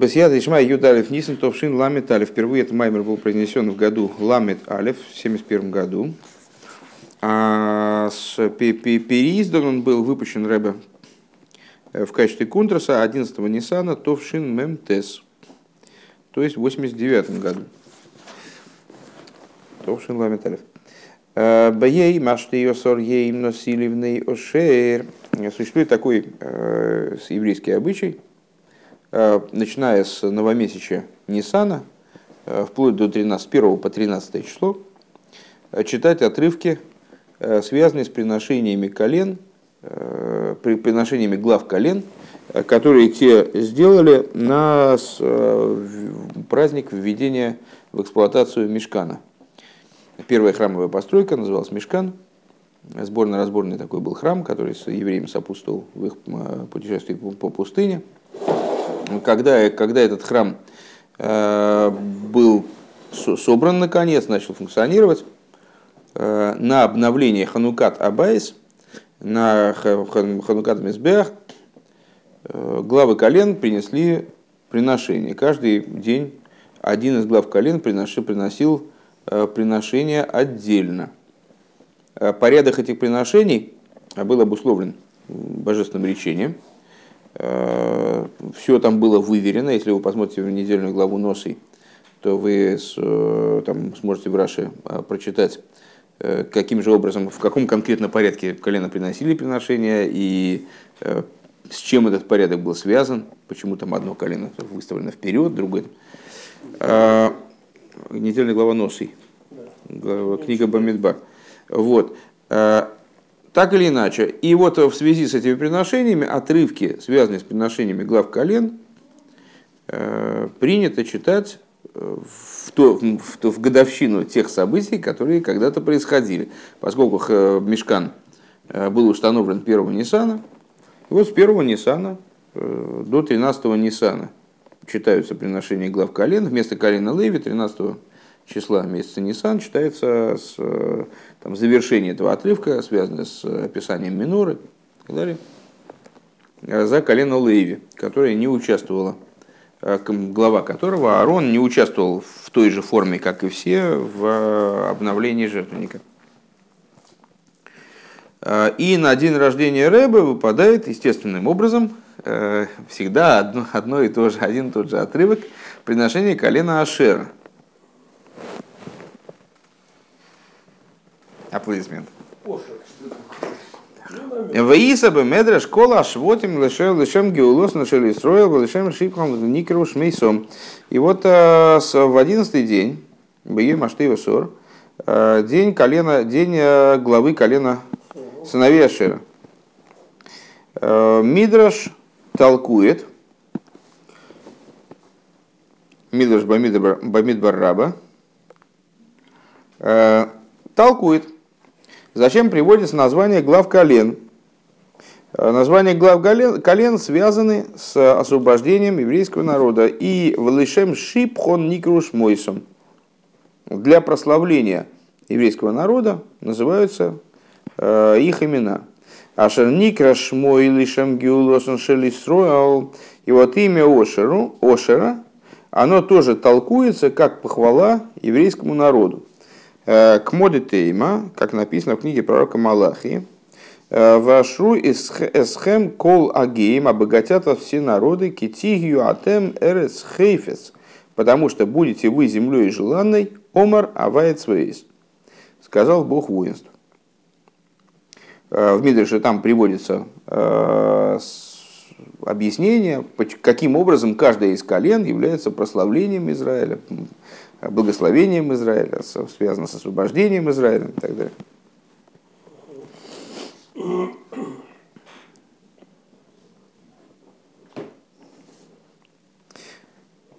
Бесьяд Ишма Юдалев Нисан Товшин Ламет Алев. Впервые этот маймер был произнесен в году Ламет Алев в 71 году. А с переиздан он был выпущен Рэбе в качестве контраса 11-го Ниссана Товшин Мемтес. То есть в 89 году. Товшин Ламет Алев. Баей Машты Йосор Ейм Носиливный Ошер. Существует такой э, еврейский обычай, э, начиная с новомесяча Нисана, э, вплоть до 13, 1 по 13 число, э, читать отрывки, э, связанные с приношениями колен, э, приношениями глав колен, э, которые те сделали на э, праздник введения в эксплуатацию мешкана – Первая храмовая постройка называлась Мешкан. Сборно-разборный такой был храм, который с евреями сопутствовал в их э, путешествии по пустыне. Когда, когда этот храм э, был собран наконец, начал функционировать, э, на обновление Ханукат Абайс, на Ханукат Мизбех, главы колен принесли приношение. Каждый день один из глав колен приносил Э, приношения отдельно. Э, порядок этих приношений был обусловлен божественным речением. Э, Все там было выверено. Если вы посмотрите в недельную главу Носы, то вы там сможете в Раше прочитать, каким же образом, в каком конкретно порядке колено приносили приношения и с чем этот порядок был связан, почему там одно колено выставлено вперед, другое недельная глава Носы, книга Бамидбар. Вот. Э, так или иначе, и вот в связи с этими приношениями, отрывки, связанные с приношениями глав колен, э, принято читать э, в, то, в, то, в годовщину тех событий, которые когда-то происходили. Поскольку Мешкан был установлен 1 Ниссана, и вот с 1 Ниссана до 13 Ниссана читаются приношения глав колен. Вместо колена Леви 13 числа месяца Нисан читается с там, завершение этого отрывка, связанное с описанием миноры и так далее, за колено Леви, которое не участвовало, а, глава которого Аарон не участвовал в той же форме, как и все, в обновлении жертвенника. И на день рождения Рэбе выпадает естественным образом э, всегда одно, одно и то же, один и тот же отрывок приношения колена Ашера – Аплодисмент. Ваиса бы медра школа швотим лишем лишем геулос нашели строил лишем шипхам никру шмейсом. И вот э, в одиннадцатый день, Бeye Маштеева Сор, э, день колена, день э, главы колена сыновей Ашера. Мидраш толкует, Мидраш Бамидбар Раба, толкует, Зачем приводится название глав колен? Э, название глав колен связаны с освобождением еврейского народа. И в шипхон никруш мойсом. Для прославления еврейского народа называются э, их имена. Ашер никраш мой лишем геулосон шелистроил. И вот имя Ошеру, Ошера, оно тоже толкуется как похвала еврейскому народу. Э, к моде Тейма, как написано в книге пророка Малахи, э, Вашру эсхем кол агеем обогатят все народы китигью атем эрес хейфес, потому что будете вы землей желанной, омар авает свейс, сказал Бог воинств. Э, в Мидрше там приводится объяснение, каким образом каждое из колен является прославлением Израиля, благословением Израиля, связано с освобождением Израиля и так далее.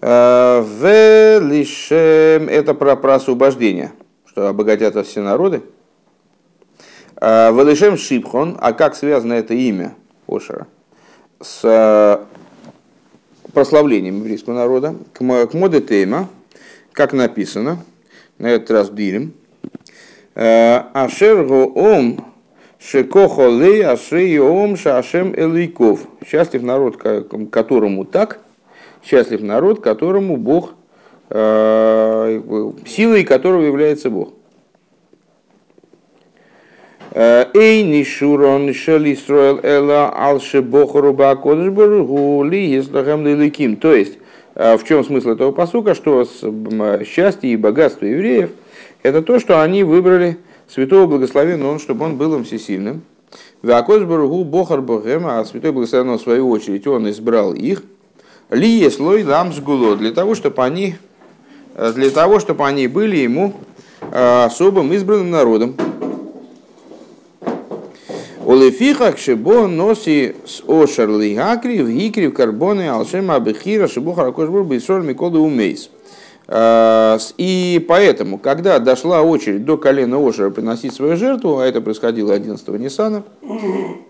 А, в лишем это про, про освобождение, что обогатят все народы. А, в лишем шипхон, а как связано это имя Ошера с прославлением еврейского народа, к моде тема, как написано, на этот раз Дилем, «Э, Ашер ом шекохолей ашей ом шашем элейков. Счастлив народ, которому так, счастлив народ, которому Бог, силой которого является Бог. Эй, нишурон шали строил эла алше бохору бакодышбургу ли еслахам лиликим. То есть, в чем смысл этого посука, что счастье и богатство евреев – это то, что они выбрали святого благословен он, чтобы он был им всесильным. Вакош Баругу Бохар а святой благословен в свою очередь, он избрал их. Ли еслой лам сгуло, для того, чтобы они, для того, чтобы они были ему особым избранным народом. Олефиха шибо носи с ошар лигакри в гикри в карбоны алшема абихира шибо харакошбур бисроль миколы умейс. И поэтому, когда дошла очередь до колена Ошера приносить свою жертву, а это происходило 11 Ниссана,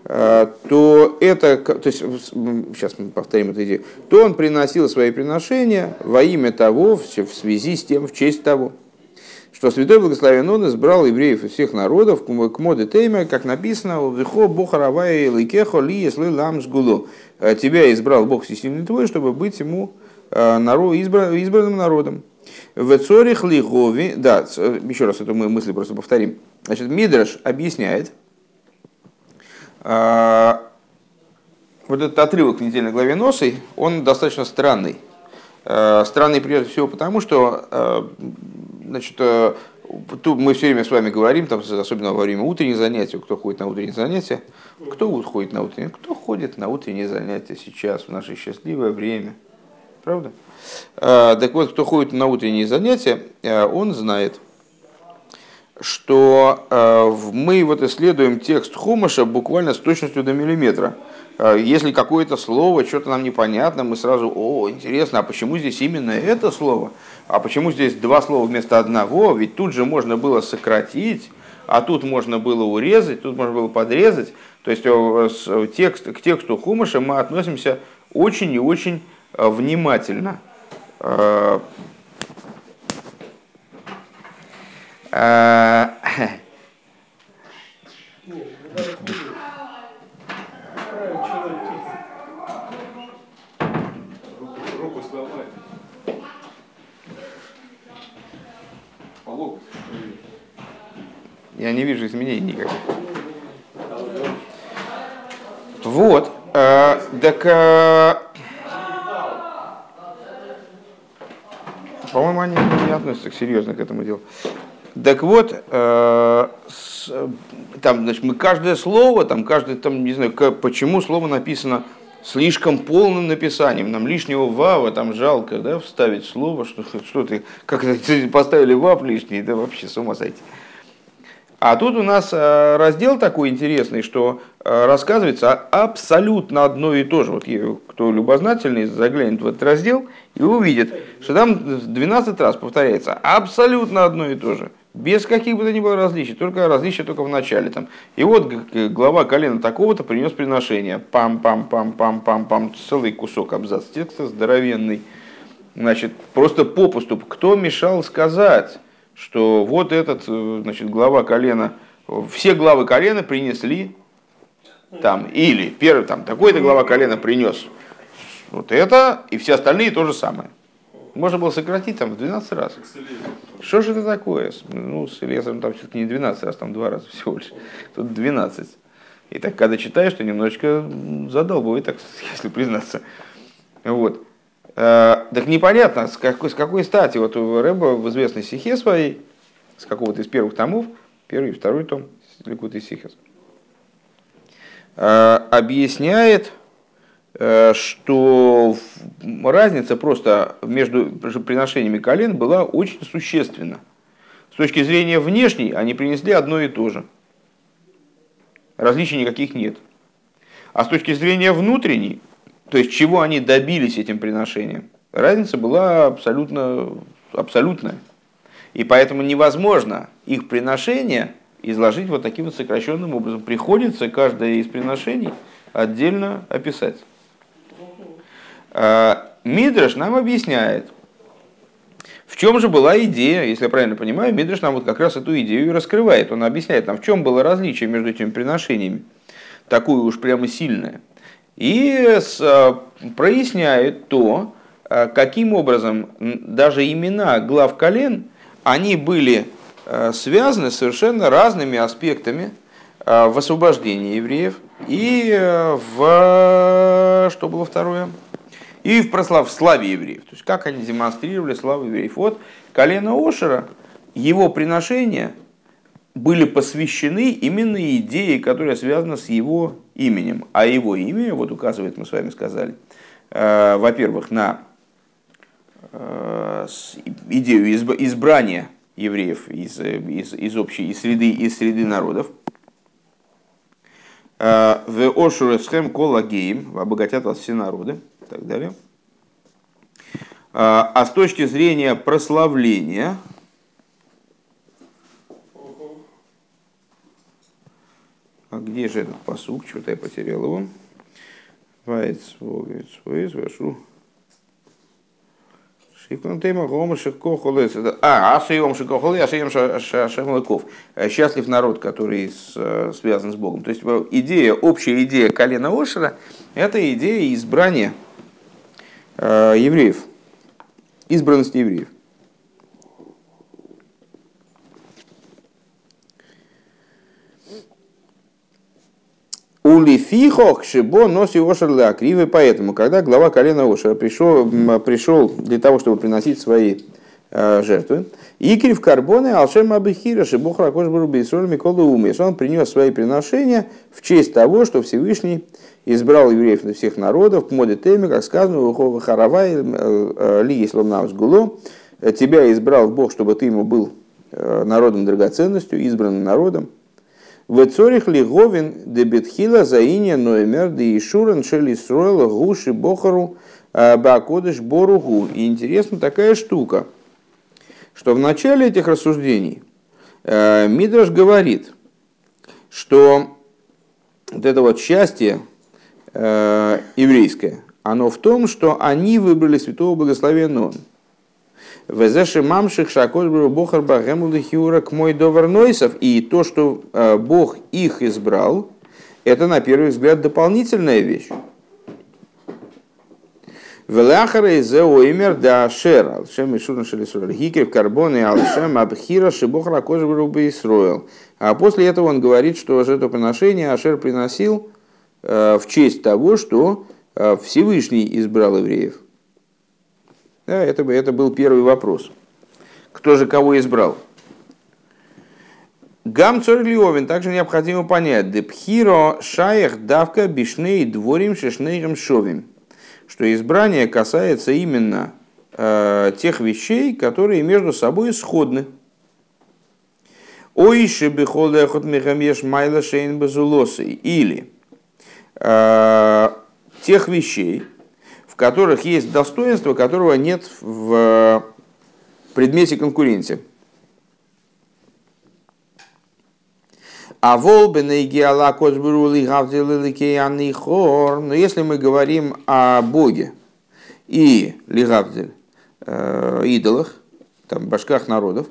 то это, то есть, сейчас мы повторим эту идею, то он приносил свои приношения во имя того, в связи с тем, в честь того что Святой Благословен Он избрал евреев из всех народов к моде Тейме, как написано, «Вихо Бохаравай Ликехо Ли Если Лам Сгулу». «Э, тебя избрал Бог Всесильный твой, чтобы быть ему э, народ, избранным народом. В Цорих Лихови, да, еще раз эту мысль просто повторим. Значит, Мидраш объясняет, э, вот этот отрывок в недельной главе Носы, он достаточно странный. Странный прежде всего потому, что Значит, э, тут мы все время с вами говорим, там, особенно во время утренних занятий, кто ходит на утренние занятия, кто ходит на утренние, кто ходит на утренние занятия сейчас, в наше счастливое время. Правда? А, так вот, кто ходит на утренние занятия, э, он знает, что э, мы вот исследуем текст Хумаша буквально с точностью до миллиметра. Если какое-то слово, что-то нам непонятно, мы сразу, о, интересно, а почему здесь именно это слово? А почему здесь два слова вместо одного? Ведь тут же можно было сократить, а тут можно было урезать, тут можно было подрезать. То есть э, текст, к тексту Хумаша мы относимся очень и очень э, внимательно. Э, Я не вижу изменений никаких. Вот. Э, так, э, по-моему, они не относятся серьезно к этому делу. Так вот, э, с, там, значит, мы каждое слово, там, каждое, там, не знаю, как, почему слово написано слишком полным написанием, нам лишнего вава там жалко, да, вставить слово, что, что ты, как поставили вав лишний, да вообще с ума сойти. А тут у нас э, раздел такой интересный, что э, рассказывается абсолютно одно и то же. Вот кто любознательный, заглянет в этот раздел и увидит, что там 12 раз повторяется абсолютно одно и то же. Без каких бы то ни было различий, только различия только в начале. Там. И вот глава колена такого-то принес приношение. Пам-пам-пам-пам-пам-пам. Целый кусок абзац текста здоровенный. Значит, просто попусту. Кто мешал сказать? что вот этот, э, значит, глава колена, все главы колена принесли там, или первый, там, такой-то глава колена принес вот это, и все остальные то же самое. Можно было сократить там в 12 раз. Что же это такое? Ну, с Элезером там все-таки не 12 раз, там два раза всего лишь. Тут 12. И так, когда читаешь, то немножечко задолбывает, так, если признаться. Вот. Э, так непонятно, с какой, с какой стати. Вот у Рэба в известной стихе своей, с какого-то из первых томов, первый и второй том Ликут и Сихес, объясняет, что разница просто между приношениями колен была очень существенна. С точки зрения внешней они принесли одно и то же. Различий никаких нет. А с точки зрения внутренней, то есть, чего они добились этим приношением? Разница была абсолютно, абсолютная. И поэтому невозможно их приношение изложить вот таким вот сокращенным образом. Приходится каждое из приношений отдельно описать. А, Мидраш нам объясняет, в чем же была идея, если я правильно понимаю, Мидраш нам вот как раз эту идею и раскрывает. Он объясняет нам, в чем было различие между этими приношениями, такое уж прямо сильное – и проясняет то, каким образом даже имена глав колен, они были связаны совершенно разными аспектами в освобождении евреев и в... что было второе? И в прослав, славе евреев. То есть как они демонстрировали славу евреев. Вот колено Ошера, его приношения были посвящены именно идее, которая связана с его именем. А его имя, вот указывает, мы с вами сказали, э, во-первых, на э, идею избрания евреев из, из, из общей из среды, из среды народов. Э, в Ошуресхем Колагеем обогатят вас все народы так далее. Э, а с точки зрения прославления, А где же этот посук? Что-то я потерял его. Вашу. Шифкан тема гома шикохолес. А, ашием шикохолес, ашием шамлыков. Счастлив народ, который с, связан с Богом. То есть идея, общая идея колена Ошера, это идея избрания э, евреев, избранности евреев. Улифихох шибо носи ошер леакривы. Поэтому, когда глава колена Ошера пришел, пришел для того, чтобы приносить свои э, жертвы, Икрив карбоны алшем абихира шибо хракош барубейсоль миколы умес. Он принес свои приношения в честь того, что Всевышний избрал евреев на всех народов, моде теме, как сказано, в Харавай, э, э, ли если гуло, тебя избрал Бог, чтобы ты ему был народом драгоценностью, избранным народом. Вецорих ли говин дебетхила заиня ноемер де ишуран шели строила гуши бохару э, бакодыш боругу. И интересна такая штука, что в начале этих рассуждений э, Мидраш говорит, что вот это вот счастье э, еврейское, оно в том, что они выбрали святого благословенного Везеши мамших шакош бохар багемул хиура к мой довернойсов. И то, что э, Бог их избрал, это на первый взгляд дополнительная вещь. Велахара из Оимер да Ашер, Алшем и Шурна Шелисураль, Хикер Карбон и Алшем Абхира Шибохра Кожбрубы Исроил. А после этого он говорит, что жертвоприношение Ашер приносил в честь того, что э, Всевышний избрал евреев. Да, это, это был первый вопрос. Кто же кого избрал? Гам Цорлиовин также необходимо понять. Депхиро шаях давка бишней дворим шешнейрем шовим. Что избрание касается именно э, тех вещей, которые между собой сходны. Ойши бихолдехот мехамеш майла шейн базулосы. Или э, тех вещей, в которых есть достоинство, которого нет в предмете конкуренции. А волбены геала. Но если мы говорим о Боге и лигавдель, э, идолах, там, башках народов,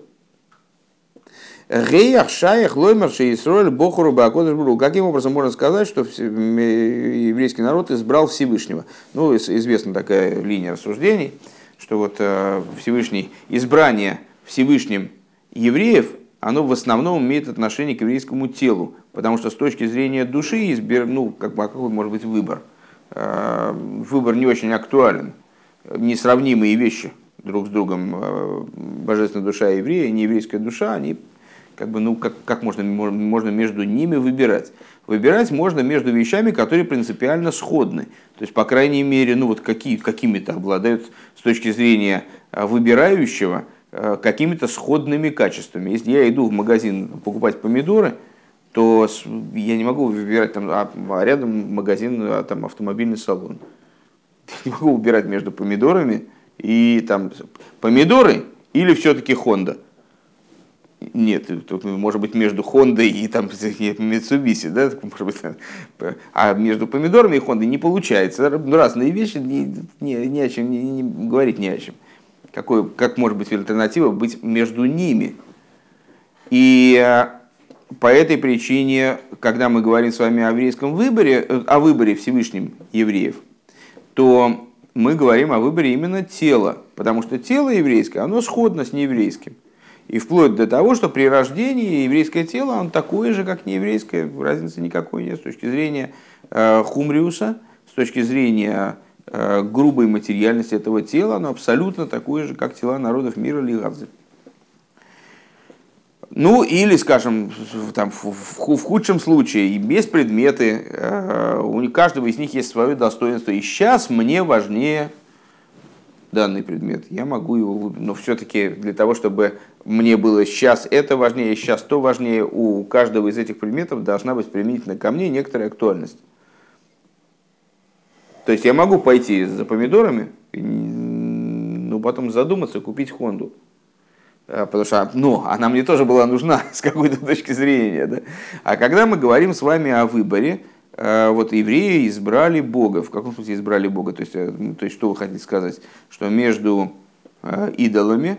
Геях шаях лоймарши Исроэль бохуру бакодыш Каким образом можно сказать, что еврейский народ избрал Всевышнего? Ну, известна такая линия рассуждений, что вот э, Всевышний, избрание Всевышним евреев, оно в основном имеет отношение к еврейскому телу, потому что с точки зрения души, избер, ну, как, а какой может быть выбор? Э, выбор не очень актуален, несравнимые вещи друг с другом, э, божественная душа еврея нееврейская душа, они как бы, ну, как, как можно, можно между ними выбирать? Выбирать можно между вещами, которые принципиально сходны. То есть, по крайней мере, ну, вот какие, какими-то обладают с точки зрения а, выбирающего а, какими-то сходными качествами. Если я иду в магазин покупать помидоры, то я не могу выбирать там, а, а рядом магазин, а, там автомобильный салон. Я не могу выбирать между помидорами и там помидоры или все-таки Honda. Нет, может быть между Хондой и там Mitsubishi, да, может быть, а между помидорами и Хондой не получается. Разные вещи, не, не, не о чем не, не, говорить не о чем. Какой, как может быть альтернатива быть между ними? И э, по этой причине, когда мы говорим с вами о еврейском выборе, о выборе Всевышним евреев, то мы говорим о выборе именно тела, потому что тело еврейское, оно сходно с нееврейским. И вплоть до того, что при рождении еврейское тело, оно такое же, как нееврейское, разницы никакой нет с точки зрения э, хумриуса, с точки зрения э, грубой материальности этого тела, оно абсолютно такое же, как тела народов мира Лигадзе. Ну, или, скажем, там, в, худшем случае, без предметы, э, у каждого из них есть свое достоинство. И сейчас мне важнее данный предмет. Я могу его выбрать. Но все-таки для того, чтобы мне было сейчас это важнее, сейчас то важнее, у каждого из этих предметов должна быть применительно ко мне некоторая актуальность. То есть я могу пойти за помидорами, ну потом задуматься, купить Хонду. А, потому что ну, она мне тоже была нужна с какой-то точки зрения. Да? А когда мы говорим с вами о выборе, вот евреи избрали Бога. В каком смысле избрали Бога? То есть, э, ну, то есть что вы хотите сказать? Что между э, идолами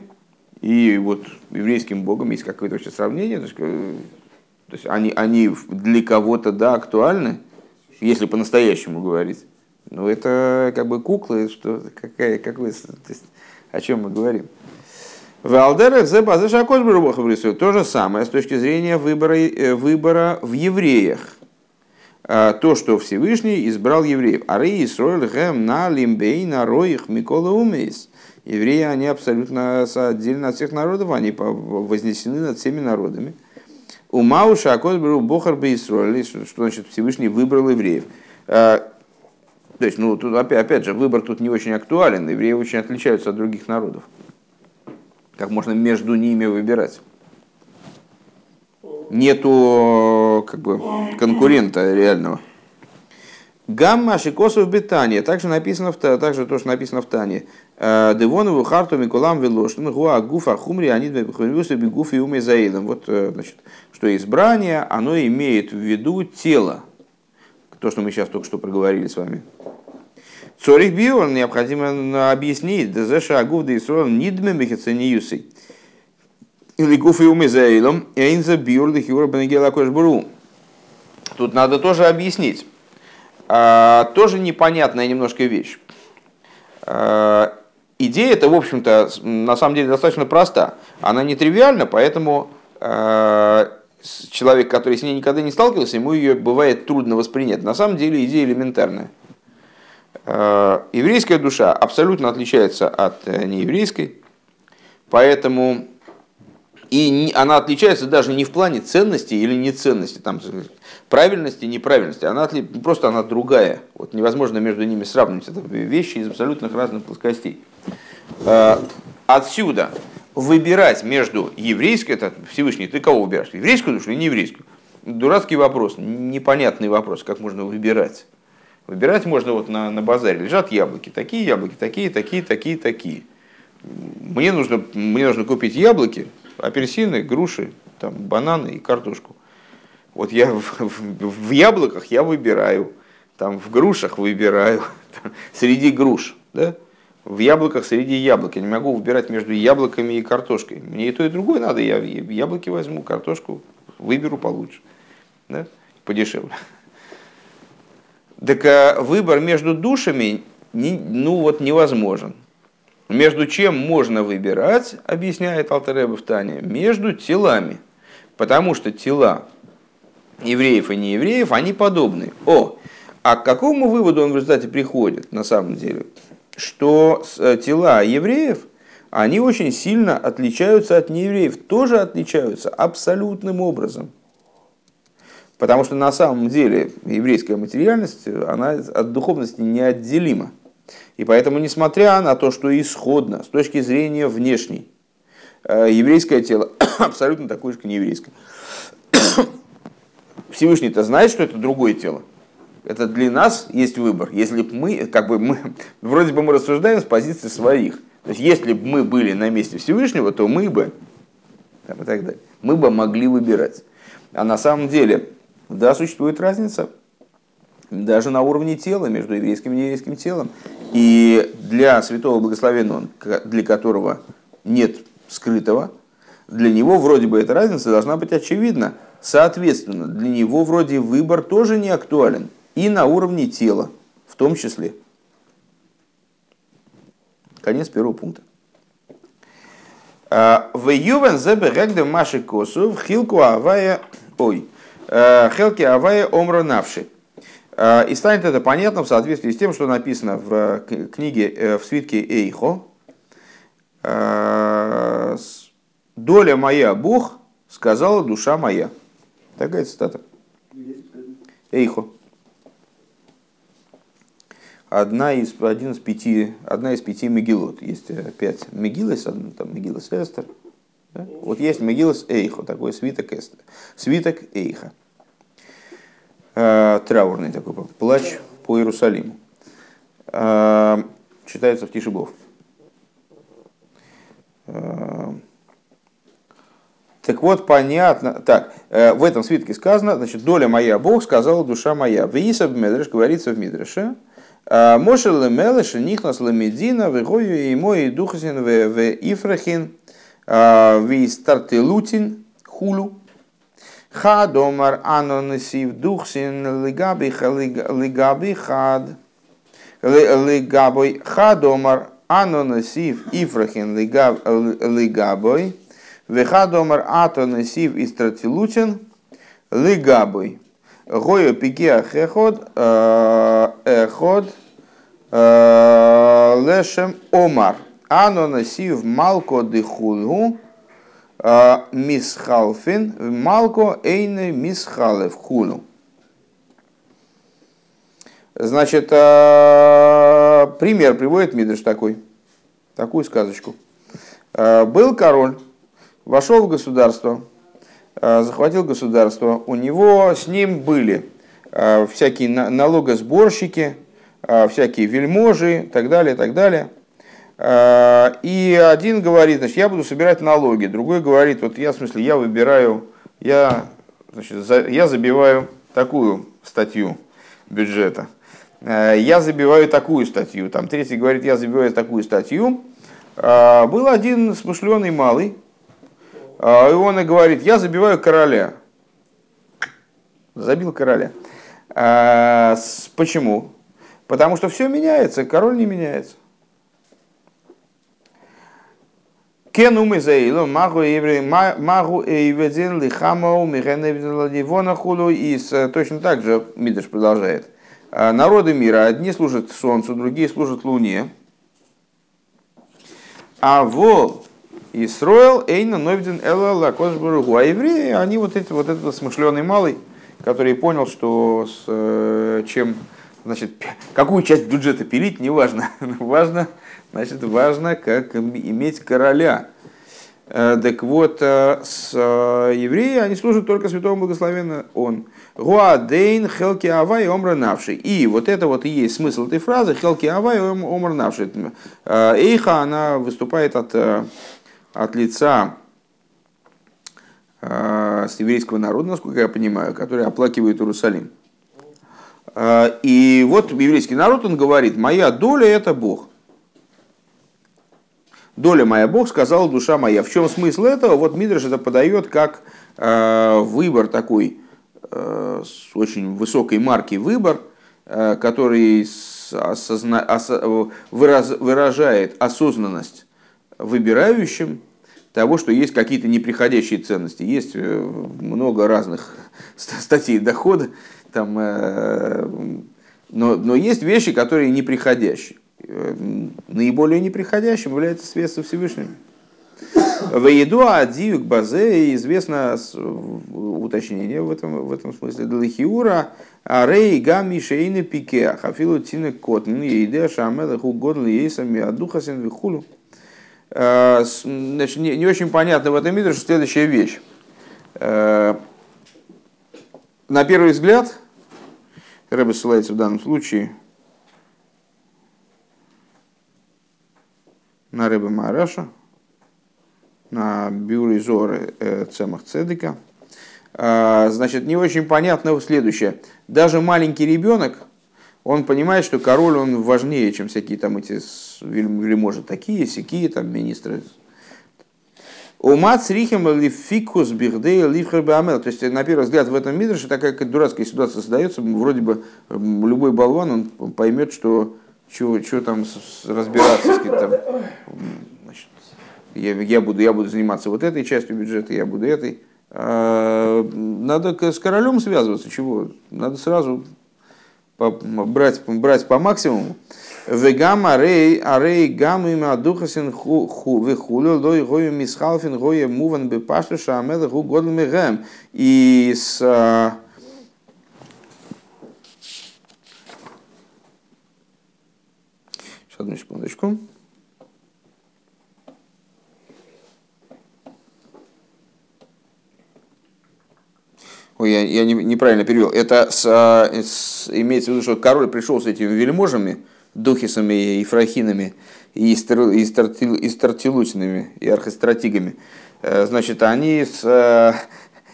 и вот еврейским Богом есть какое-то вообще сравнение? То есть, то есть они, они для кого-то да, актуальны, если по-настоящему говорить. Но это как бы куклы, что какая, какой, то есть, о чем мы говорим? В Алдерах за Базашакош То же самое с точки зрения выбора, э, выбора в евреях. А, то, что Всевышний избрал евреев. Ары Исроэль гэм на лимбей на роих Микола Умейс. Евреи, они абсолютно отдельно от всех народов, они вознесены над всеми народами. У Мауша был Бохар Бейсроэль, что значит Всевышний выбрал евреев. А, то есть, ну, тут опять, опять же, выбор тут не очень актуален. Евреи очень отличаются от других народов как можно между ними выбирать. Нету как бы, конкурента реального. Гамма шикосов бетания. Также написано в также то, что написано в Тане. «Э, Девонову харту Микулам Велошин Гуа Гуфа Хумри Анид Бегуф и Уме Заидом. Вот э, значит, что избрание, оно имеет в виду тело. То, что мы сейчас только что проговорили с вами. Цорих биор необходимо объяснить, шагу да исрол нидме мехицениюсы. Или гуфы умезаилом, эйнза да хиура бенегела. Тут надо тоже объяснить. А, тоже непонятная немножко вещь. А, идея это, в общем-то, на самом деле достаточно проста. Она нетривиальна, поэтому а, человек, который с ней никогда не сталкивался, ему ее бывает трудно воспринять. На самом деле идея элементарная. Э, еврейская душа абсолютно отличается от э, нееврейской, поэтому и она отличается даже не в плане ценности или неценности, там, правильности, неправильности, она просто она другая. Вот невозможно между ними сравнивать. Это вещи из абсолютно разных плоскостей. Э, отсюда выбирать между еврейской, это Всевышний, ты кого выбираешь? Еврейскую душу или нееврейскую? Дурацкий вопрос, непонятный вопрос, как можно выбирать. Выбирать можно вот на, на базаре. Лежат яблоки. Такие яблоки, такие, такие, такие, такие. Мне нужно, мне нужно купить яблоки, апельсины, груши, там, бананы и картошку. Вот я в, в, в яблоках я выбираю, там, в грушах выбираю, там, среди груш. Да? В яблоках среди яблок. Я не могу выбирать между яблоками и картошкой. Мне и то, и другое надо. Я яблоки возьму, картошку выберу получше. Да? Подешевле. Так а выбор между душами ну вот невозможен. Между чем можно выбирать, объясняет Алтареба в Тане, между телами. Потому что тела евреев и неевреев, они подобны. О, а к какому выводу он в результате приходит на самом деле? Что э, тела евреев, они очень сильно отличаются от неевреев, тоже отличаются абсолютным образом – Потому что на самом деле еврейская материальность, она от духовности неотделима. И поэтому, несмотря на то, что исходно, с точки зрения внешней, э, еврейское тело абсолютно такое же, как нееврейское. Всевышний-то знает, что это другое тело. Это для нас есть выбор. Если бы мы, как бы мы, вроде бы мы рассуждаем с позиции своих. То есть, если бы мы были на месте Всевышнего, то мы бы, там, и так далее, мы бы могли выбирать. А на самом деле, да, существует разница даже на уровне тела между еврейским и нееврейским телом. И для святого благословенного, для которого нет скрытого, для него вроде бы эта разница должна быть очевидна. Соответственно, для него вроде выбор тоже не актуален. И на уровне тела в том числе. Конец первого пункта. В Ювен зебе регде маши косу в хилку авая... Ой. Хелки авая омро навши. И станет это понятно в соответствии с тем, что написано в книге, в свитке Эйхо. «Доля моя, Бог, сказала душа моя». Такая цитата. Эйхо. Одна из, один из пяти, одна из пяти Мегилот. Есть э, пять Мегилос, там Мегилос Эстер. Да? Вот есть Мегилос Эйхо, такой свиток Эстер. Свиток Эйха. Э, траурный такой плач по Иерусалиму. Э, читается в Тишебов. Э, так вот, понятно. Так, в этом свитке сказано, значит, доля моя Бог, сказала душа моя. В Исаб Медреш говорится в Мидреше. «Э, Моше лемелеш нихнас лемедина вегою и мой духасин в ифрахин в стартелутин хулу. Ха домар анонесив духсин лигаби лигаби хад. Лигабой ха домар анонесив ифрахин лигабой. Вехадомар ато несив и стратилутин лигабой. Гою пике хеход э, эход э, лешем омар. Ано несив малко дихулгу мисхалфин малко эйне мисхалев хулу. Значит, пример приводит Мидриш такой, такую сказочку. Был король, вошел в государство, захватил государство, у него с ним были всякие налогосборщики, всякие вельможи и так далее, так далее. И один говорит, значит, я буду собирать налоги, другой говорит, вот я, в смысле, я выбираю, я, значит, за, я забиваю такую статью бюджета, я забиваю такую статью, там третий говорит, я забиваю такую статью. Был один смышленый малый, и он и говорит, я забиваю короля. Забил короля. Почему? Потому что все меняется, король не меняется. Кен умы заилу, магу магу эйведин лихамау миреневдин хулу. И точно так же Мидыш продолжает. А, народы мира, одни служат солнцу, другие служат луне. А во Исроэл, Эйна, Новидин, Эла, Лакош, Баругу. А евреи, они вот, эти, вот этот смышленый малый, который понял, что с, э, чем, значит, какую часть бюджета пилить, неважно. важно, значит, важно, как иметь короля. Э, так вот, э, с евреи, они служат только святому благословенно он. Гуадейн хелки авай омра навши. И вот это вот и есть смысл этой фразы хелки авай омра навши. Эйха, она выступает от от лица э, с еврейского народа, насколько я понимаю, который оплакивает Иерусалим. Э, и вот еврейский народ, он говорит, моя доля это Бог. Доля моя Бог, сказала душа моя. В чем смысл этого? Вот Мидриш это подает как э, выбор такой, э, с очень высокой марки выбор, э, который осозна, ос, выраз, выражает осознанность выбирающим того, что есть какие-то неприходящие ценности. Есть э, много разных статей дохода, там, э, но, но есть вещи, которые неприходящие. Э, наиболее неприходящим является свет со Всевышним. В еду адзиюк базе известно уточнение в этом, в этом смысле. Далахиура арей гами шейны пике хафилу тины котн еде шамела хугодл ейсами адухасин вихулу. Э, значит, не, не очень понятно в этом мире, что следующая вещь. Э, на первый взгляд, Рэбе ссылается в данном случае на Рэбе Мараша, на Бюри Зоры Цемах Цедека. Значит, не очень понятно следующее. Даже маленький ребенок – он понимает, что король он важнее, чем всякие там эти вельможи такие, сякие там министры. Умат рихем лификус бихдей лифхер То есть, на первый взгляд, в этом мире такая дурацкая ситуация создается. Вроде бы любой болван он поймет, что что там разбираться, сказать, там, значит, я, я, буду, я буду заниматься вот этой частью бюджета, я буду этой. А, надо с королем связываться, чего? Надо сразу брать, брать по максимуму. Вегам арей, арей гам им адухасин вихулю, лой гою мисхалфин гою муван бепашту шамел гу годл мегем. И с... Сейчас, одну секундочку. Ой, я, я не, неправильно перевел. Это с, с, имеется в виду, что король пришел с этими вельможами, духисами и фрахинами, и, стар, и, стартил, и стартилутинами, и архистратигами. Э, значит, они с... Э,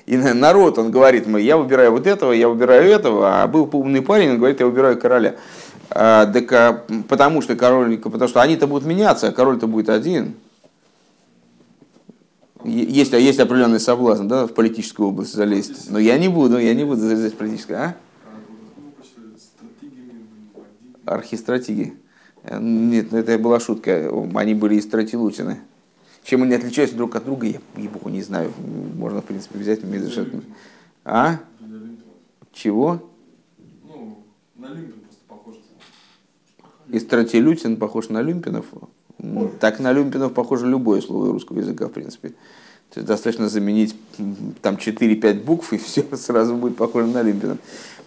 и народ, он говорит, мы, я выбираю вот этого, я выбираю этого, а был умный парень, он говорит, я выбираю короля. Так, а, потому что король, потому что они-то будут меняться, а король-то будет один. Есть, а есть определенный соблазн, да, в политическую область залезть. Но я не буду, я не буду залезать в политическую, а? архистратиги. Нет, ну, это была шутка. Они были и стратилутины. Чем они отличаются друг от друга, я ебуху не знаю. Можно, в принципе, взять Мизашет. А? Чего? Ну, на похож. И стратилютин похож на Люмпинов. Так на Люмпинов похоже любое слово русского языка, в принципе. То есть достаточно заменить там 4-5 букв, и все сразу будет похоже на Люмпинов.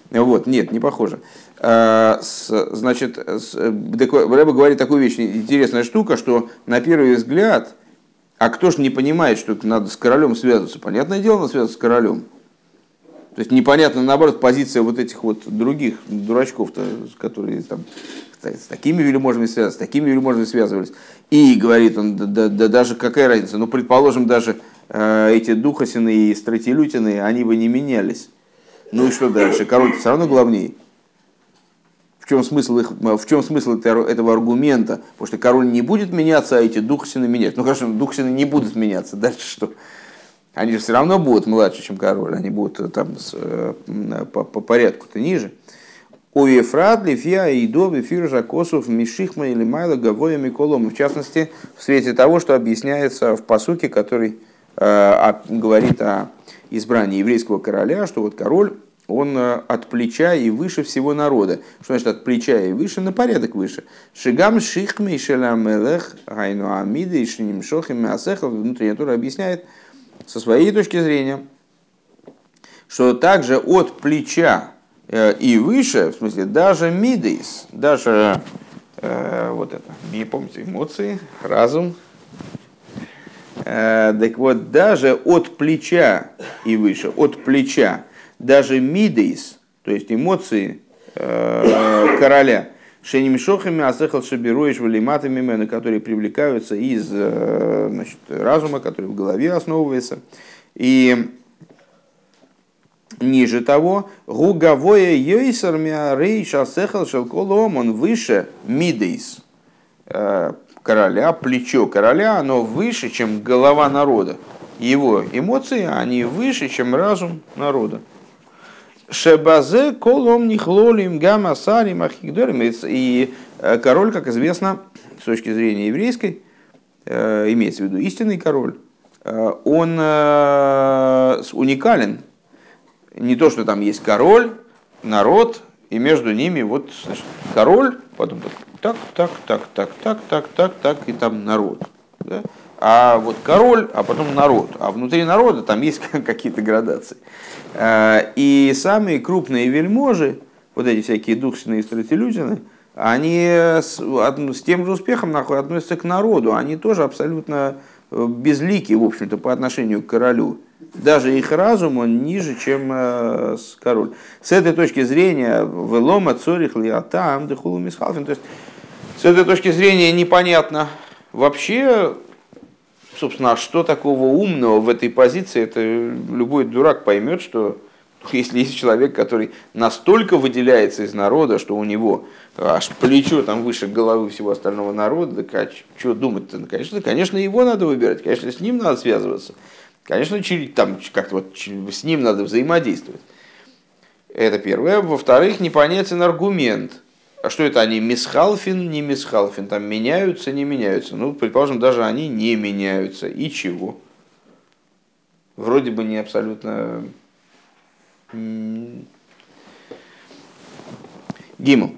Вот, нет, не похоже. А, значит, Рэба говорит такую вещь, интересная штука, что на первый взгляд, а кто же не понимает, что надо с королем связываться? Понятное дело, надо связываться с королем. То есть непонятно, наоборот, позиция вот этих вот других дурачков-то, которые там с такими вельможами связывались, с такими вельможами связывались. И говорит он, да, да, да даже какая разница, ну, предположим, даже э, эти духосины и стратилютины, они бы не менялись. Ну и что дальше? Король все равно главнее. В чем смысл, их, в чем смысл этого аргумента? Потому что король не будет меняться, а эти духсины меняются. Ну хорошо, духсины не будут меняться. Дальше что? Они же все равно будут младше, чем король. Они будут э, там с, э, по, по порядку-то ниже. У Ефрат, Лифия, Идоби, Фиржа, Косов, Мишихма или Майла, Гавоя, Миколом. В частности, в свете того, что объясняется в посуке, который э, говорит о избрание еврейского короля, что вот король, он э, от плеча и выше всего народа. Что значит от плеча и выше? На порядок выше. Шигам шихми шелямелех гайну амида и шиним шохим мясехал. Внутренняя тура объясняет со своей точки зрения, что также от плеча и выше, в смысле даже мидейс, даже э, вот это, не помните, эмоции, разум, Э, так вот, даже от плеча и выше, от плеча, даже мидейс, то есть эмоции э, короля, шенимшохами асехал шабируешь валиматами на которые привлекаются из э, значит, разума, который в голове основывается. И ниже того, гугавое йойсар миарей шасехал шелколом, он выше мидейс, короля, плечо короля, оно выше, чем голова народа. Его эмоции, они выше, чем разум народа. Шебазе колом нихлолим гамма сарим архигдорим. И э, король, как известно, с точки зрения еврейской, э, имеется в виду истинный король, э, он уникален. Не то, что там есть король, народ, и между ними вот значит, король, потом так, так, так, так, так, так, так, так, и там народ. Да? А вот король, а потом народ. А внутри народа там есть какие-то градации. А, и самые крупные вельможи, вот эти всякие духсиные стратилютины, они с, с тем же успехом нахуй, относятся к народу. Они тоже абсолютно э, безлики, в общем-то, по отношению к королю. Даже их разум, он ниже, чем э, король. С этой точки зрения, велома цорих лиатам дехулу мисхалфин. То есть с этой точки зрения непонятно вообще, собственно, а что такого умного в этой позиции. Это любой дурак поймет, что если есть человек, который настолько выделяется из народа, что у него аж плечо там выше головы всего остального народа, так а что думать-то? Конечно, конечно, его надо выбирать, конечно, с ним надо связываться. Конечно, там как-то вот с ним надо взаимодействовать. Это первое. Во-вторых, непонятен аргумент – а что это они, мисхалфин, не мисхалфин, там меняются, не меняются. Ну, предположим, даже они не меняются. И чего? Вроде бы не абсолютно... Гимл.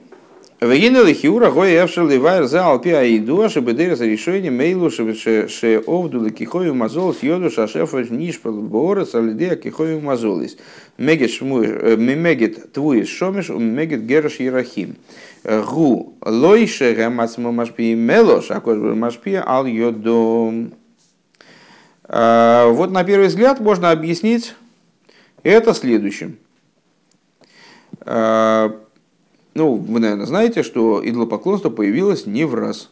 Вегинел хиура гой эвшел ливайр за алпи аиду, чтобы дыря за решение мейлу, ше овду кихою мазол с йоду шашефа ниш бора салиде кихою мазолис. Мегет шмуй, э, мегет твуис шомиш, мегет герш ерахим. Гу лойше гамацмо машпи мелош, а кож машпи ал йодом. А, вот на первый взгляд можно объяснить это следующим. Ну, вы, наверное, знаете, что идолопоклонство появилось не в раз.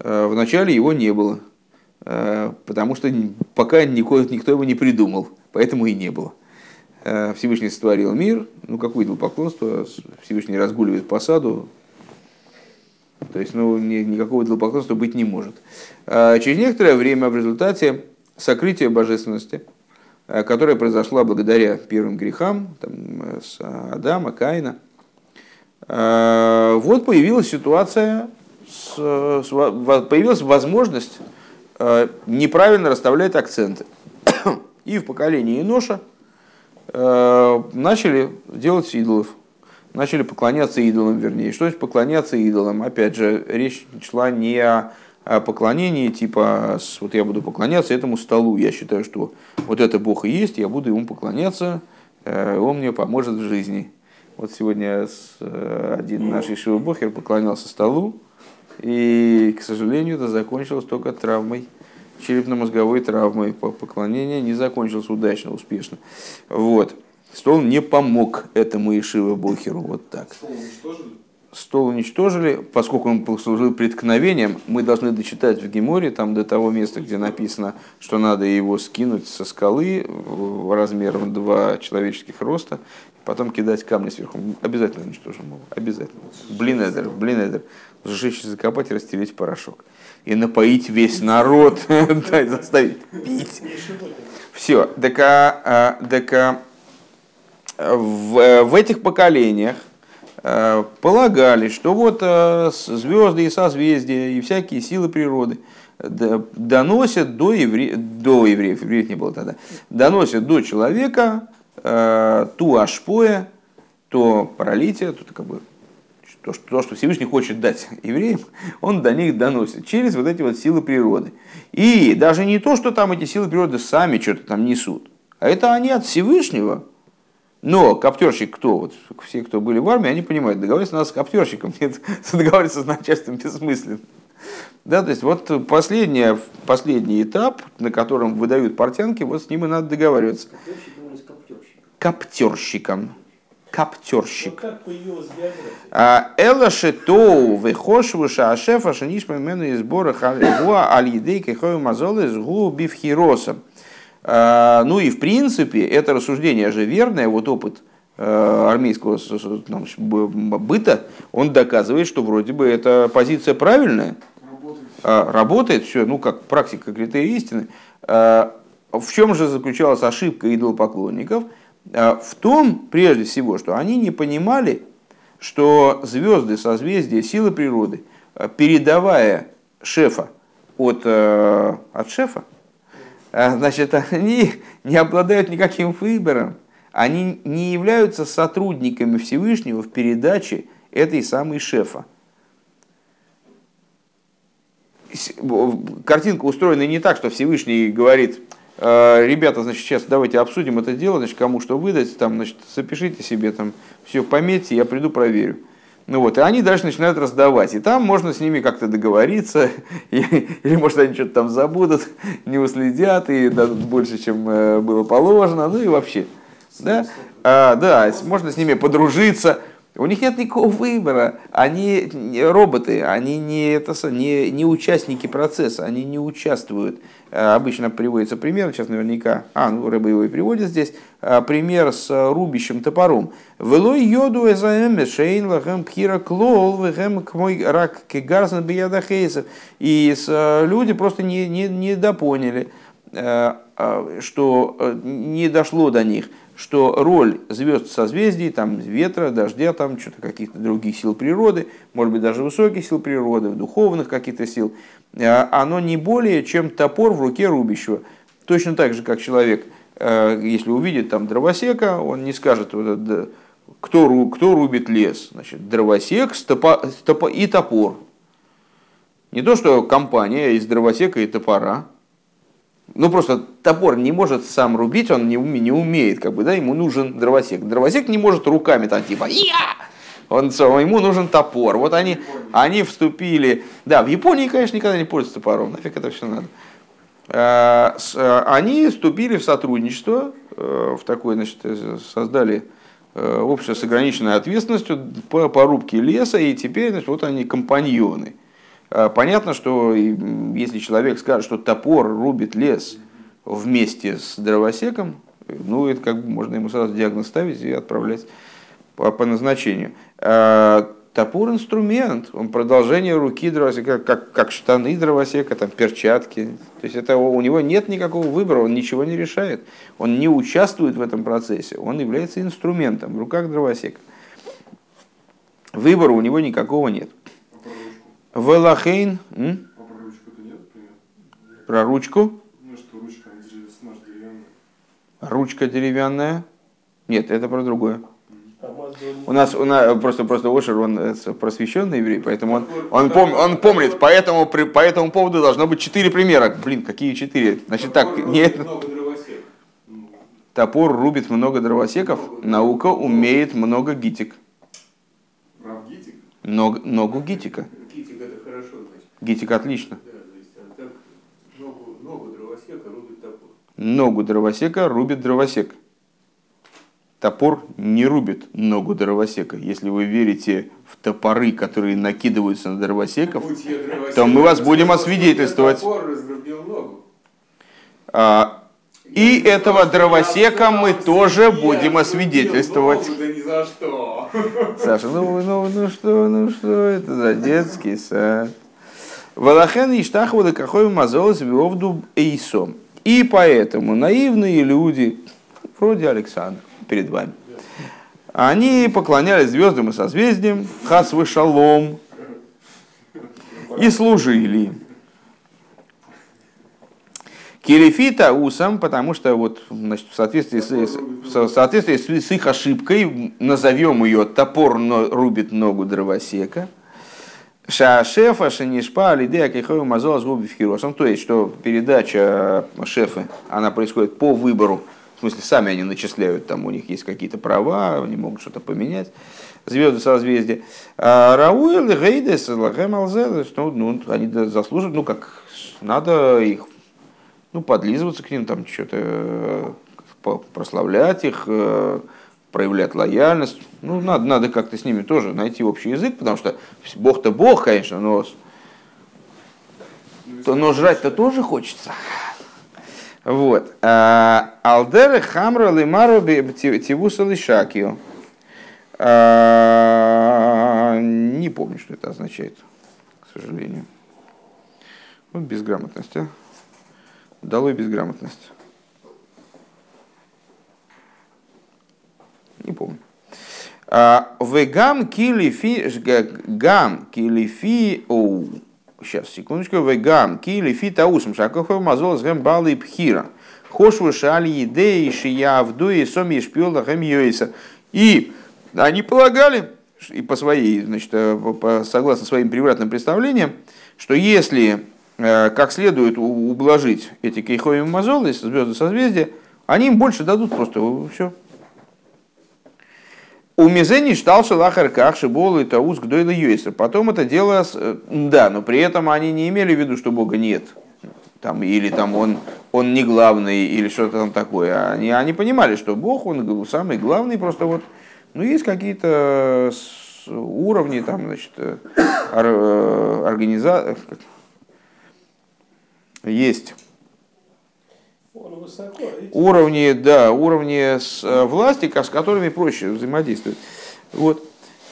Э, Вначале его не было, э, потому что пока никто, его не придумал, поэтому и не было. Э, Всевышний сотворил мир, ну какое идолопоклонство, Всевышний разгуливает по саду, то есть ну, никакого идолопоклонства быть не может. Через некоторое время в результате сокрытия божественности, которое произошло благодаря первым грехам там, с Адама, Каина – вот появилась ситуация, появилась возможность э, неправильно расставлять акценты. И в поколении Иноша э, начали делать идолов, начали поклоняться идолам, вернее. Что значит поклоняться идолам? Опять же, речь шла не о поклонении, типа, вот я буду поклоняться этому столу, я считаю, что вот это Бог и есть, я буду ему поклоняться, он мне поможет в жизни. Вот сегодня э, один наш Ишива Бохер поклонялся столу, и, к сожалению, это закончилось только травмой, черепно-мозговой травмой. Поклонение не закончилось удачно, успешно. Вот. Стол не помог этому Ишива Бохеру. Вот так. Стол уничтожили? стол уничтожили, поскольку он послужил преткновением, мы должны дочитать в Геморе, там до того места, где написано, что надо его скинуть со скалы размером два человеческих роста, потом кидать камни сверху. Обязательно уничтожим его. Обязательно. Блинедер, блинедер. Сжечь, закопать растереть порошок. И напоить весь народ, заставить пить. Все. Так, а, так а, в, в этих поколениях Э, полагали, что вот э, звезды и созвездия и всякие силы природы доносят до, евре... до евреев, евреев не было тогда, доносят до человека э, ту ашпоя, то пролитие, то, как бы, то, что, то, что Всевышний хочет дать евреям, он до них доносит через вот эти вот силы природы. И даже не то, что там эти силы природы сами что-то там несут, а это они от Всевышнего но коптерщик кто? Вот все, кто были в армии, они понимают, договариваться надо с коптерщиком, нет, договариваться с начальством бессмысленно. Да, то есть вот последний, последний этап, на котором выдают портянки, вот с ним и надо договариваться. Коптерщиком. Коптерщик. А, Эла шетоу вехошву шаашефа шанишма мену из бора халигуа аль едей кехою мазолы с гу бифхиросом. А, ну и в принципе это рассуждение же верное, вот опыт э, армейского там, быта, он доказывает, что вроде бы эта позиция правильная, работает, работает все, ну как практика критерий истины. А, в чем же заключалась ошибка идолопоклонников? А, в том, прежде всего, что они не понимали, что звезды, созвездия, силы природы, передавая шефа от, э, от шефа, а, значит, они не обладают никаким выбором. Они не являются сотрудниками Всевышнего в передаче этой самой шефа. Картинка устроена не так, что Всевышний говорит, «Э, ребята, значит, сейчас давайте обсудим это дело, значит, кому что выдать, там, значит, запишите себе, там, все пометьте, я приду проверю. Ну вот, и они дальше начинают раздавать. И там можно с ними как-то договориться, или, может они что-то там забудут, не уследят и дадут больше, чем э, было положено, ну и вообще. Да, а, да можно с ними подружиться. У них нет никакого выбора. Они роботы, они не, это, не, не участники процесса, они не участвуют Э, обычно приводится пример, сейчас наверняка, а, ну, рыба его и приводит здесь, э, пример с рубящим топором. Велой йоду эзаэм шейн лахем пхира клол вэхэм мой рак кегарзен бияда хейсов. И э, люди просто не, не, не допоняли, что не дошло до них, что роль звезд созвездий, там, ветра, дождя, там, что-то каких-то других сил природы, может быть, даже высоких сил природы, духовных каких-то сил, оно не более, чем топор в руке рубящего. Точно так же, как человек, если увидит там дровосека, он не скажет, кто, кто рубит лес. Значит, дровосек стопо, стопо, и топор. Не то, что компания из дровосека и топора, ну, просто топор не может сам рубить, он не, не умеет, как бы, да, ему нужен дровосек. Дровосек не может руками там типа «Я!» Он, ему нужен топор. Вот они, они вступили... Да, в Японии, конечно, никогда не пользуются топором. Нафиг это все надо. А, а, они вступили в сотрудничество, э, в такое, значит, э, создали э, общество с ограниченной ответственностью по порубке леса, и теперь, значит, вот они компаньоны. А, понятно, что если человек скажет, что топор рубит лес вместе с дровосеком, ну, это как бы можно ему сразу диагноз ставить и отправлять по, по назначению. А, топор инструмент, он продолжение руки дровосека, как, как штаны дровосека, там, перчатки. То есть это, у него нет никакого выбора, он ничего не решает. Он не участвует в этом процессе, он является инструментом в руках дровосека. Выбора у него никакого нет. Велахейн. А про ручку-то нет, Про ручку? Ну что, ручка, деревянная. Ручка деревянная? Нет, это про другое. У нас, у нас просто, просто Ошер, он э, просвещенный еврей, поэтому он, он, пом, он помнит, поэтому при, по этому поводу должно быть четыре примера. Блин, какие четыре? Значит так, нет. Топор рубит много дровосеков, наука умеет много гитик. Ног, ногу гитика. Гитик отлично. ногу, дровосека рубит топор. Топор не рубит ногу дровосека. Если вы верите в топоры, которые накидываются на дровосеков, то мы вас будем освидетельствовать. А, и этого дровосека мы тоже будем освидетельствовать. Саша, ну, ну, ну что, ну что это за детский сад? Валахен иштахвуда кахой мазолос виовду эйсом. И поэтому наивные люди, вроде Александра, перед вами, они поклонялись звездам и созвездиям, хас шалом, и служили Килифита усам, потому что вот, значит, в соответствии, с, в соответствии с их ошибкой, назовем ее топор но рубит ногу дровосека – Шашефа шенишпа лидея кихою мазола в То есть, что передача шефы, она происходит по выбору. В смысле, сами они начисляют, там у них есть какие-то права, они могут что-то поменять. Звезды созвездия. А и Гейдес, Лахем ну, ну, они заслуживают, ну, как надо их, ну, подлизываться к ним, там, что-то э, прославлять их, э, проявлять лояльность. Ну, надо, надо как-то с ними тоже найти общий язык, потому что Бог-то Бог, конечно, но, то, но жрать-то тоже хочется. Вот. А, Алдеры хамра лимару тивуса лишакио. А, не помню, что это означает, к сожалению. Вот безграмотность, а? Долой безграмотность. Не помню. А, Вегам килифи, гам килифи, оу, сейчас, секундочку, вегам килифи таусм, шакохов мазол с гэм балы пхира. Хошву шали идеи шия вдуи соми шпиола гэм йойса. И они полагали, и по своей, значит, по, согласно своим превратным представлениям, что если э, как следует ублажить эти кейхови мазолы, звезды созвездия, они им больше дадут просто все, у Мизени штал шелахарках шибол и таус гдойла юэсер. Потом это дело, э, да, но при этом они не имели в виду, что Бога нет. Там, или там он, он не главный, или что-то там такое. Они, они понимали, что Бог, он самый главный, просто вот, ну, есть какие-то уровни, там, значит, э, э, уровни, да, уровни с, э, власти, с которыми проще взаимодействовать. Вот.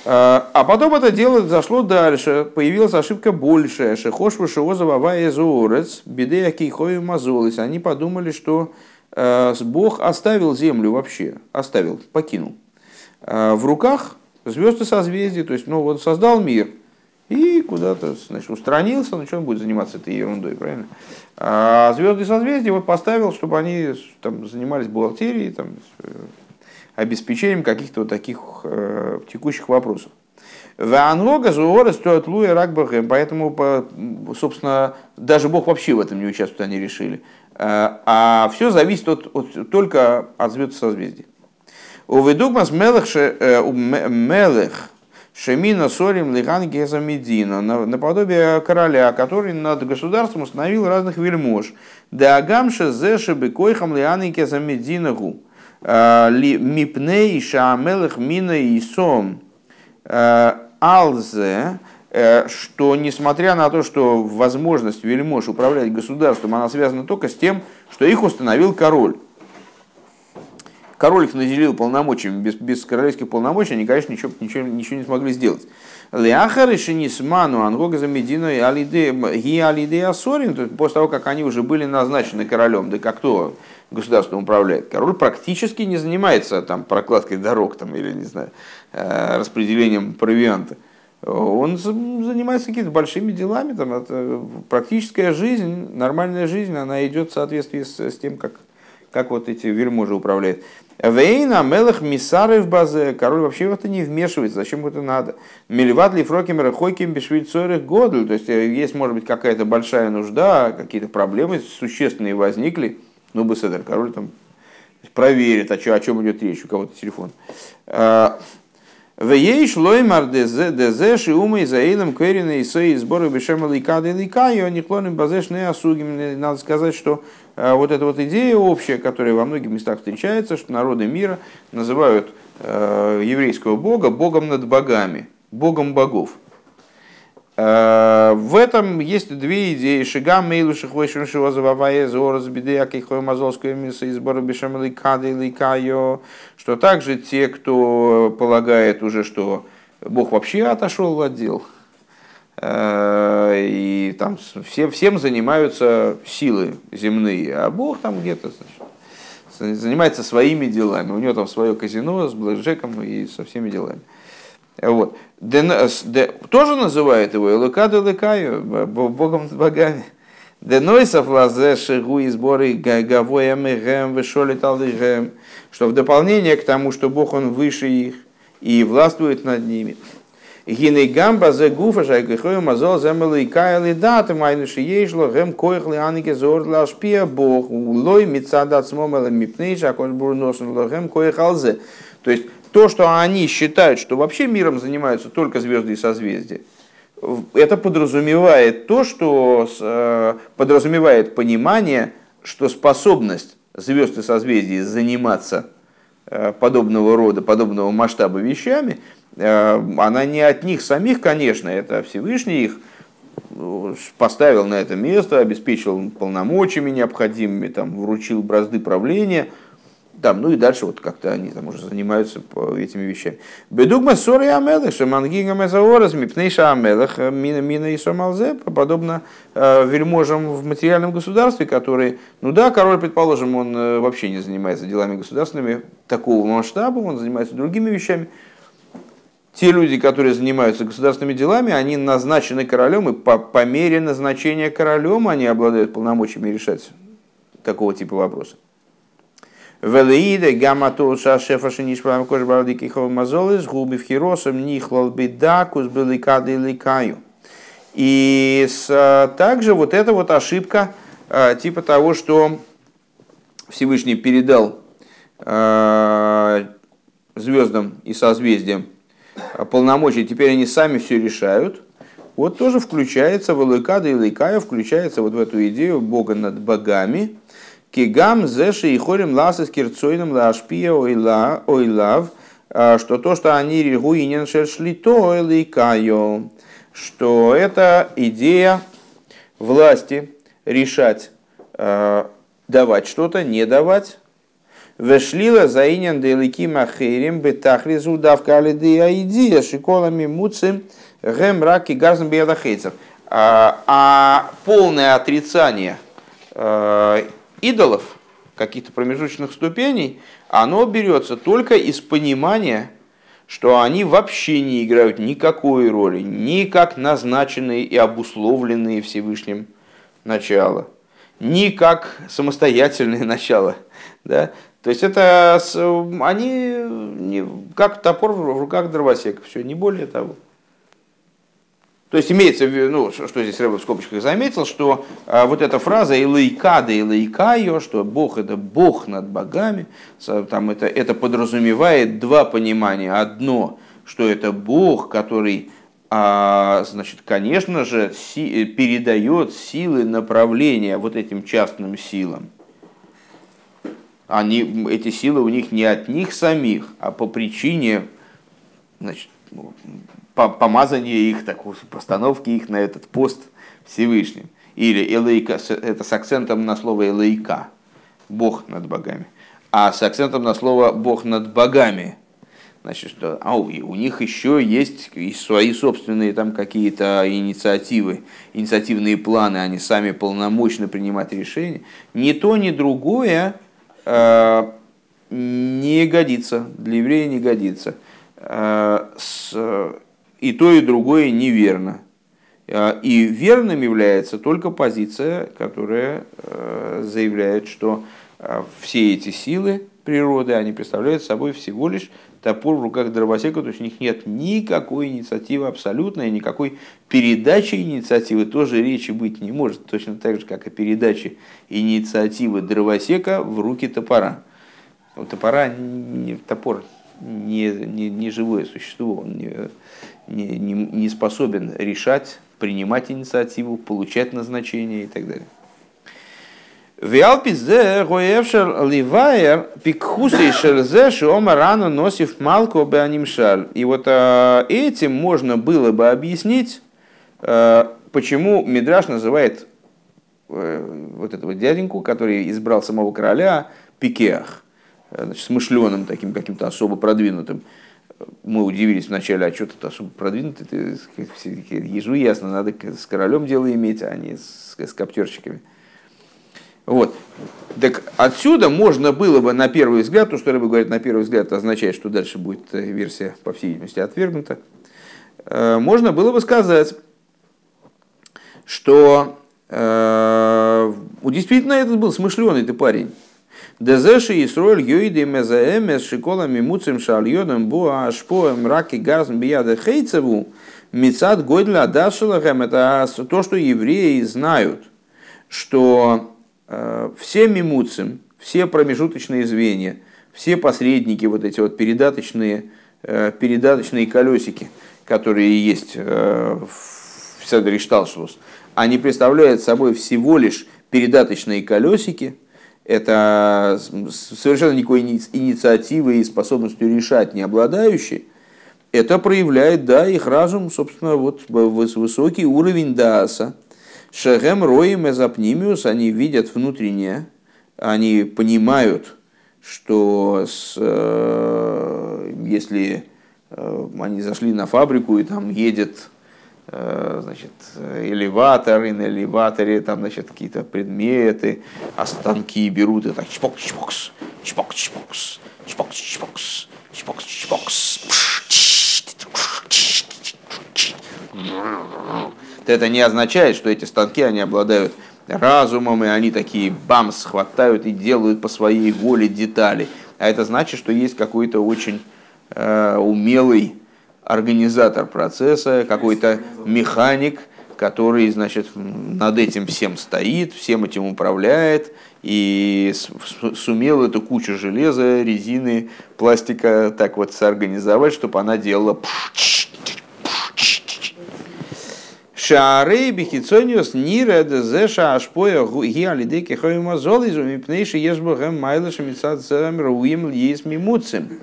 А потом это дело зашло дальше, появилась ошибка большая. Шехош вышеозова ваезурец, беды акейхою мазолис. Они подумали, что Бог оставил землю вообще, оставил, покинул. В руках звезды созвездий, то есть, ну вот создал мир и куда-то, значит, устранился, ну что он будет заниматься этой ерундой, правильно? А звезды созвездия вот поставил, чтобы они там занимались бухгалтерией, там, обеспечением каких-то вот таких э, текущих вопросов. Ванлога зуора стоит луя ракбахем, поэтому, собственно, даже Бог вообще в этом не участвует, они решили. Э, а все зависит от, от, только от звезд созвездий. Уведугмас мелех мелех Шемина Сорим Лихан Гезамедина, наподобие короля, который над государством установил разных вельмож. Да агамша зеши бекойхам лианы Гезамединагу. Э, Мипней шамелых мина и сом э, алзе, э, что несмотря на то, что возможность вельмож управлять государством, она связана только с тем, что их установил король. Король их наделил полномочиями, без, без королевских полномочий они, конечно, ничего, ничего, ничего не смогли сделать. Леахар и Шинисману Ангога Замедино и Алиде Асорин, после того, как они уже были назначены королем, да как кто государством управляет. Король практически не занимается там прокладкой дорог там, или, не знаю, э, распределением провианта. Он занимается какими-то большими делами, там, это практическая жизнь, нормальная жизнь, она идет в соответствии с, с тем, как, как вот эти вельможи управляют. Вейна, Мелах, Мисары в базе. Король вообще в это не вмешивается. Зачем это надо? Мельват ли фроким рахойким бешвильцорих годль. То есть, э, есть, может быть, какая-то большая нужда, какие-то проблемы существенные возникли. Ну, бы Беседер, король там проверит, о, чем, о чем идет речь, у кого-то телефон. А, в ей шлой дезе шиума и заилом кверина и сои сборы бешема ликады ликаю, не клоним базеш не осугим. Надо сказать, что а, вот эта вот идея общая, которая во многих местах встречается, что народы мира называют а, еврейского бога богом над богами, богом богов. А, в этом есть две идеи. Шигам мейлу шихвой шивозававая зораз биды акихой мазолскую миса из барабишам ликады ликайо, что также те, кто полагает уже, что Бог вообще отошел от дел, Э, и там все, всем занимаются силы земные, а Бог там где-то занимается своими делами. У него там свое казино с блэкджеком и со всеми делами. Вот. тоже называют его Элукаду Лекаю, Богом над богами. Денойсов лазе шигу и сборы гавоем и гэм вышоли талдыгэм, что в дополнение к тому, что Бог он выше их и властвует над ними. Гиней гамба зе гуфа шайкихою мазол земели кайли даты майну шиешло гем койхли анике зор лашпия бог лой мицадат смомела мипней шакош бурносен лохем койхалзе. То есть то, что они считают, что вообще миром занимаются только звезды и созвездия, это подразумевает то, что э, подразумевает понимание, что способность звезд и созвездий заниматься э, подобного рода, подобного масштаба вещами – Э, она не от них самих, конечно, это Всевышний их поставил на это место, обеспечил полномочиями необходимыми, там, вручил бразды правления, там, ну и дальше вот как-то они там уже занимаются этими вещами. Бедугма сори амелых, шамангига мезаораз, мипнейша амелых, мина мина и сомалзе, подобно э, вельможам в материальном государстве, которые, ну да, король, предположим, он э, вообще не занимается делами государственными такого масштаба, он занимается другими вещами, те люди, которые занимаются государственными делами, они назначены королем, и по, по мере назначения королем они обладают полномочиями решать такого типа вопроса. Велеиде гамату шефа шинишпам кож бардики хомазолис губи в хиросом нихлал бедакус беликады ликаю. И с, также вот эта вот ошибка а, типа того, что Всевышний передал э, звездам и созвездиям а полномочий, теперь они сами все решают, вот тоже включается в Элыкада и Лыкая, включается вот в эту идею Бога над богами. Кигам зеши и хорим ласыс кирцойным лашпия ойла ойлав, а, что то, что они регуинен шершли то элыкайо, что это идея власти решать, а, давать что-то, не давать, Вешлила заинен делики махерим бетахризу давка алиды аидия шиколами муцим гэм раки газм биядахейцев. А, а полное отрицание идолов, каких-то промежуточных ступеней, оно берется только из понимания, что они вообще не играют никакой роли, ни как назначенные и обусловленные Всевышним начало, ни как самостоятельное начало. Да? То есть это они как топор в руках дровосека, все, не более того. То есть имеется ну, что здесь Рэбе в скобочках заметил, что а, вот эта фраза «илайка да илайкайо», что Бог – это Бог над богами, там это, это подразумевает два понимания. Одно, что это Бог, который, а, значит, конечно же, си, передает силы направления вот этим частным силам. Они, эти силы у них не от них самих, а по причине значит, помазание их, так, постановки их на этот пост Всевышним. Или элейка, это с акцентом на слово элейка, Бог над богами. А с акцентом на слово Бог над богами. Значит, что а, у них еще есть и свои собственные там какие-то инициативы, инициативные планы, они сами полномочны принимать решения. Ни то, ни другое э, не годится, для еврея не годится. Э, с, и то, и другое неверно. А, и верным является только позиция, которая э, заявляет, что а, все эти силы природы, они представляют собой всего лишь топор в руках дровосека, то есть у них нет никакой инициативы абсолютной, никакой передачи инициативы тоже речи быть не может, точно так же, как и передачи инициативы дровосека в руки топора. У топора топор не, не, не живое существо, он не, не, не, не способен решать, принимать инициативу, получать назначение и так далее. Виалпизе гоевшер ливайер пикхусы шерзе шиома рано носив малку беанимшаль. И вот э, этим можно было бы объяснить, э, почему Мидраш называет э, вот этого дяденьку, который избрал самого короля, Пикеах, значит, смышленым таким каким-то особо продвинутым мы удивились вначале, а что тут особо продвинутый, ты, ежу ясно, надо с королем дело иметь, а не с, с коптерщиками. Вот. Так отсюда можно было бы на первый взгляд, то, что Рыба говорит на первый взгляд, означает, что дальше будет э, версия, по всей видимости, отвергнута. Э, можно было бы сказать, что э, действительно этот был смышленый ты парень. Дезеши Исроль Йоиды Мезаэмес Шиколами Муцем Шальйодом Буа Ашпоем Раки Газм Бияда Хейцеву Мицад Гойдля Дашилахем это то, что евреи знают, что э, все мимуцем, все промежуточные звенья, все посредники, вот эти вот передаточные, э, передаточные колесики, которые есть э, в Седри они представляют собой всего лишь передаточные колесики – это совершенно никакой инициативой и способностью решать не обладающие, это проявляет, да, их разум, собственно, вот высокий уровень дааса. Шехем роем эзапнимиус, они видят внутреннее, они понимают, что с, э, если э, они зашли на фабрику и там едет Э, Э, значит, элеватор, и на элеваторе там, значит, какие-то предметы, а останки берут и так чпок-чпокс, чпок-чпокс, чпок-чпокс, чпок-чпокс, Это не означает, что эти станки, они обладают разумом, и они такие бам схватают и делают по своей воле детали. А это значит, что есть какой-то очень э, умелый организатор процесса, какой-то механик, который, значит, над этим всем стоит, всем этим управляет и сумел эту кучу железа, резины, пластика так вот соорганизовать, чтобы она делала Шаарей бихицониус нира дезеша ашпоя гиалидеки хоймазолизу мипнейши ешбохэм майлышем мицадзэм руим льес мимуцем.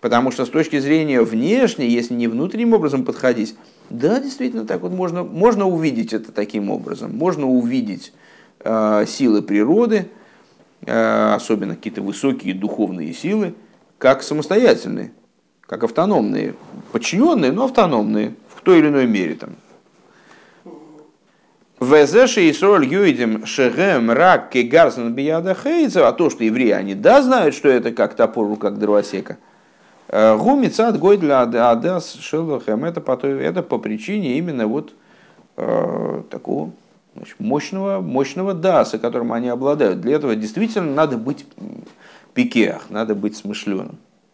Потому что с точки зрения внешней, если не внутренним образом подходить, да, действительно, так вот можно, можно увидеть это таким образом. Можно увидеть э, силы природы, особенно какие-то высокие духовные силы, как самостоятельные, как автономные, подчиненные, но автономные в той или иной мере. Там. Везеши и сроль юидим шегем рак кегарсан бияда хейца, а то, что евреи, они да знают, что это как топор руках дровосека. Гумицат гой для адас шелахем, это по, это по причине именно вот э, такого значит, мощного, мощного даса, которым они обладают. Для этого действительно надо быть пикеах, надо быть смышленым.